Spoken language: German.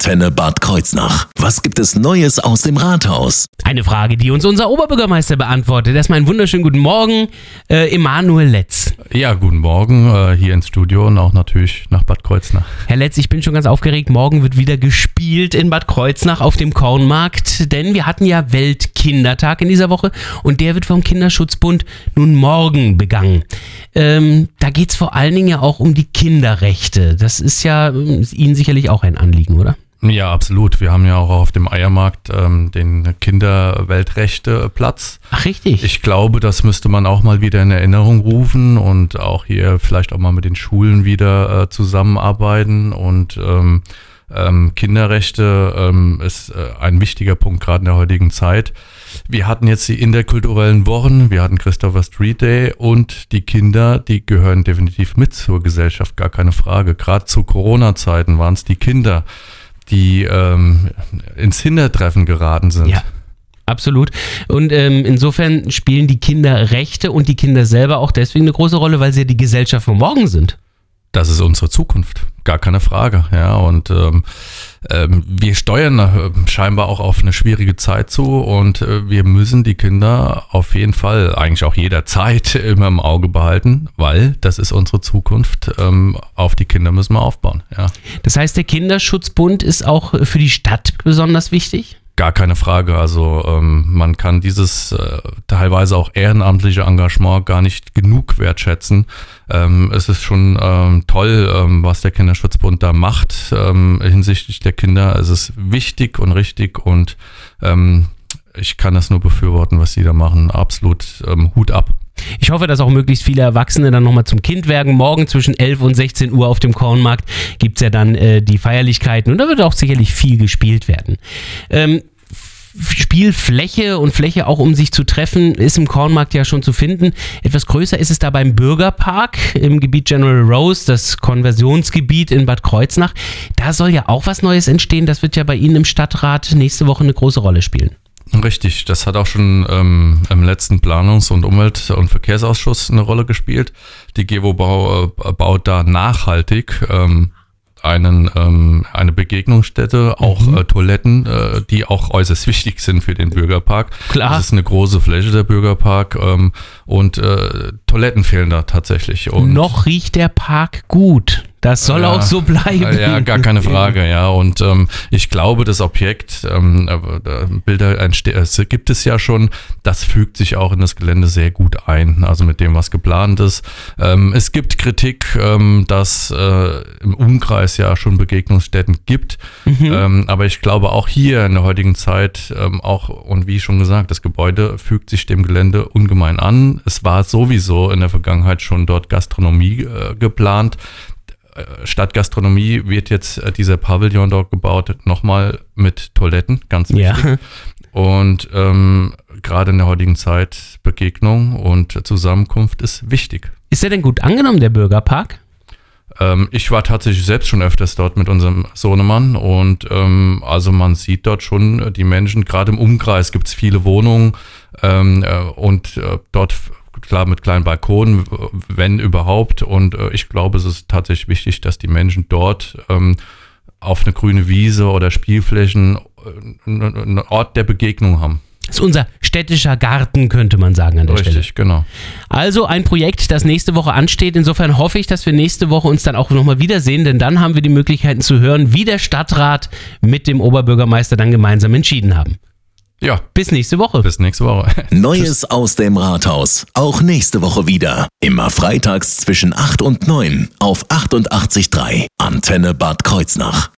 Antenne Bad Kreuznach. Was gibt es Neues aus dem Rathaus? Eine Frage, die uns unser Oberbürgermeister beantwortet. Erstmal einen wunderschönen guten Morgen, äh, Emanuel Letz. Ja, guten Morgen äh, hier ins Studio und auch natürlich nach Bad Kreuznach. Herr Letz, ich bin schon ganz aufgeregt. Morgen wird wieder gespielt in Bad Kreuznach auf dem Kornmarkt, denn wir hatten ja Weltkindertag in dieser Woche und der wird vom Kinderschutzbund nun morgen begangen. Ähm, da geht es vor allen Dingen ja auch um die Kinderrechte. Das ist ja äh, Ihnen sicherlich auch ein Anliegen, oder? Ja, absolut. Wir haben ja auch auf dem Eiermarkt ähm, den Kinderweltrechteplatz. Ach, richtig. Ich glaube, das müsste man auch mal wieder in Erinnerung rufen und auch hier vielleicht auch mal mit den Schulen wieder äh, zusammenarbeiten und ähm, ähm, Kinderrechte ähm, ist äh, ein wichtiger Punkt gerade in der heutigen Zeit. Wir hatten jetzt die interkulturellen Wochen, wir hatten Christopher Street Day und die Kinder, die gehören definitiv mit zur Gesellschaft, gar keine Frage. Gerade zu Corona-Zeiten waren es die Kinder, die ähm, ins Hintertreffen geraten sind. Ja. Absolut. Und ähm, insofern spielen die Kinderrechte und die Kinder selber auch deswegen eine große Rolle, weil sie ja die Gesellschaft von morgen sind. Das ist unsere Zukunft, gar keine Frage. Ja, und ähm, ähm, wir steuern äh, scheinbar auch auf eine schwierige Zeit zu und äh, wir müssen die Kinder auf jeden Fall, eigentlich auch jederzeit, immer im Auge behalten, weil das ist unsere Zukunft. Ähm, auf die Kinder müssen wir aufbauen. Ja. Das heißt, der Kinderschutzbund ist auch für die Stadt besonders wichtig? Gar keine Frage. Also ähm, man kann dieses äh, teilweise auch ehrenamtliche Engagement gar nicht genug wertschätzen. Ähm, es ist schon ähm, toll, ähm, was der Kinderschutzbund da macht ähm, hinsichtlich der Kinder. Es ist wichtig und richtig und ähm, ich kann das nur befürworten, was sie da machen. Absolut ähm, Hut ab. Ich hoffe, dass auch möglichst viele Erwachsene dann nochmal zum Kind werden. Morgen zwischen 11 und 16 Uhr auf dem Kornmarkt gibt es ja dann äh, die Feierlichkeiten und da wird auch sicherlich viel gespielt werden. Ähm, Spielfläche und Fläche auch um sich zu treffen, ist im Kornmarkt ja schon zu finden. Etwas größer ist es da beim Bürgerpark im Gebiet General Rose, das Konversionsgebiet in Bad Kreuznach. Da soll ja auch was Neues entstehen. Das wird ja bei Ihnen im Stadtrat nächste Woche eine große Rolle spielen. Richtig, das hat auch schon ähm, im letzten Planungs- und Umwelt- und Verkehrsausschuss eine Rolle gespielt. Die GEWO bau, äh, baut da nachhaltig ähm, einen, ähm, eine Begegnungsstätte, auch mhm. äh, Toiletten, äh, die auch äußerst wichtig sind für den Bürgerpark. Klar. Das ist eine große Fläche, der Bürgerpark. Ähm, und äh, Toiletten fehlen da tatsächlich. Und Noch riecht der Park gut. Das soll ja, auch so bleiben. Ja, gar keine Frage, ja. Und ähm, ich glaube, das Objekt, ähm, äh, Bilder äh, gibt es ja schon, das fügt sich auch in das Gelände sehr gut ein, also mit dem, was geplant ist. Ähm, es gibt Kritik, ähm, dass äh, im Umkreis ja schon Begegnungsstätten gibt. Mhm. Ähm, aber ich glaube auch hier in der heutigen Zeit, ähm, auch und wie schon gesagt, das Gebäude fügt sich dem Gelände ungemein an. Es war sowieso in der Vergangenheit schon dort Gastronomie äh, geplant. Äh, Stadt Gastronomie wird jetzt äh, dieser Pavillon dort gebaut, nochmal mit Toiletten, ganz wichtig. Ja. Und ähm, gerade in der heutigen Zeit Begegnung und Zusammenkunft ist wichtig. Ist er denn gut angenommen, der Bürgerpark? Ähm, ich war tatsächlich selbst schon öfters dort mit unserem Sohnemann und ähm, also man sieht dort schon die Menschen, gerade im Umkreis gibt es viele Wohnungen ähm, äh, und äh, dort klar mit kleinen Balkonen, wenn überhaupt. Und äh, ich glaube, es ist tatsächlich wichtig, dass die Menschen dort ähm, auf eine grüne Wiese oder Spielflächen äh, einen Ort der Begegnung haben. Das ist unser städtischer Garten, könnte man sagen an der Richtig, Stelle. Richtig, genau. Also ein Projekt, das nächste Woche ansteht. Insofern hoffe ich, dass wir nächste Woche uns dann auch nochmal wiedersehen, denn dann haben wir die Möglichkeiten zu hören, wie der Stadtrat mit dem Oberbürgermeister dann gemeinsam entschieden haben. Ja. Bis nächste Woche. Bis nächste Woche. Neues aus dem Rathaus. Auch nächste Woche wieder. Immer freitags zwischen 8 und 9 auf 88.3 Antenne Bad Kreuznach.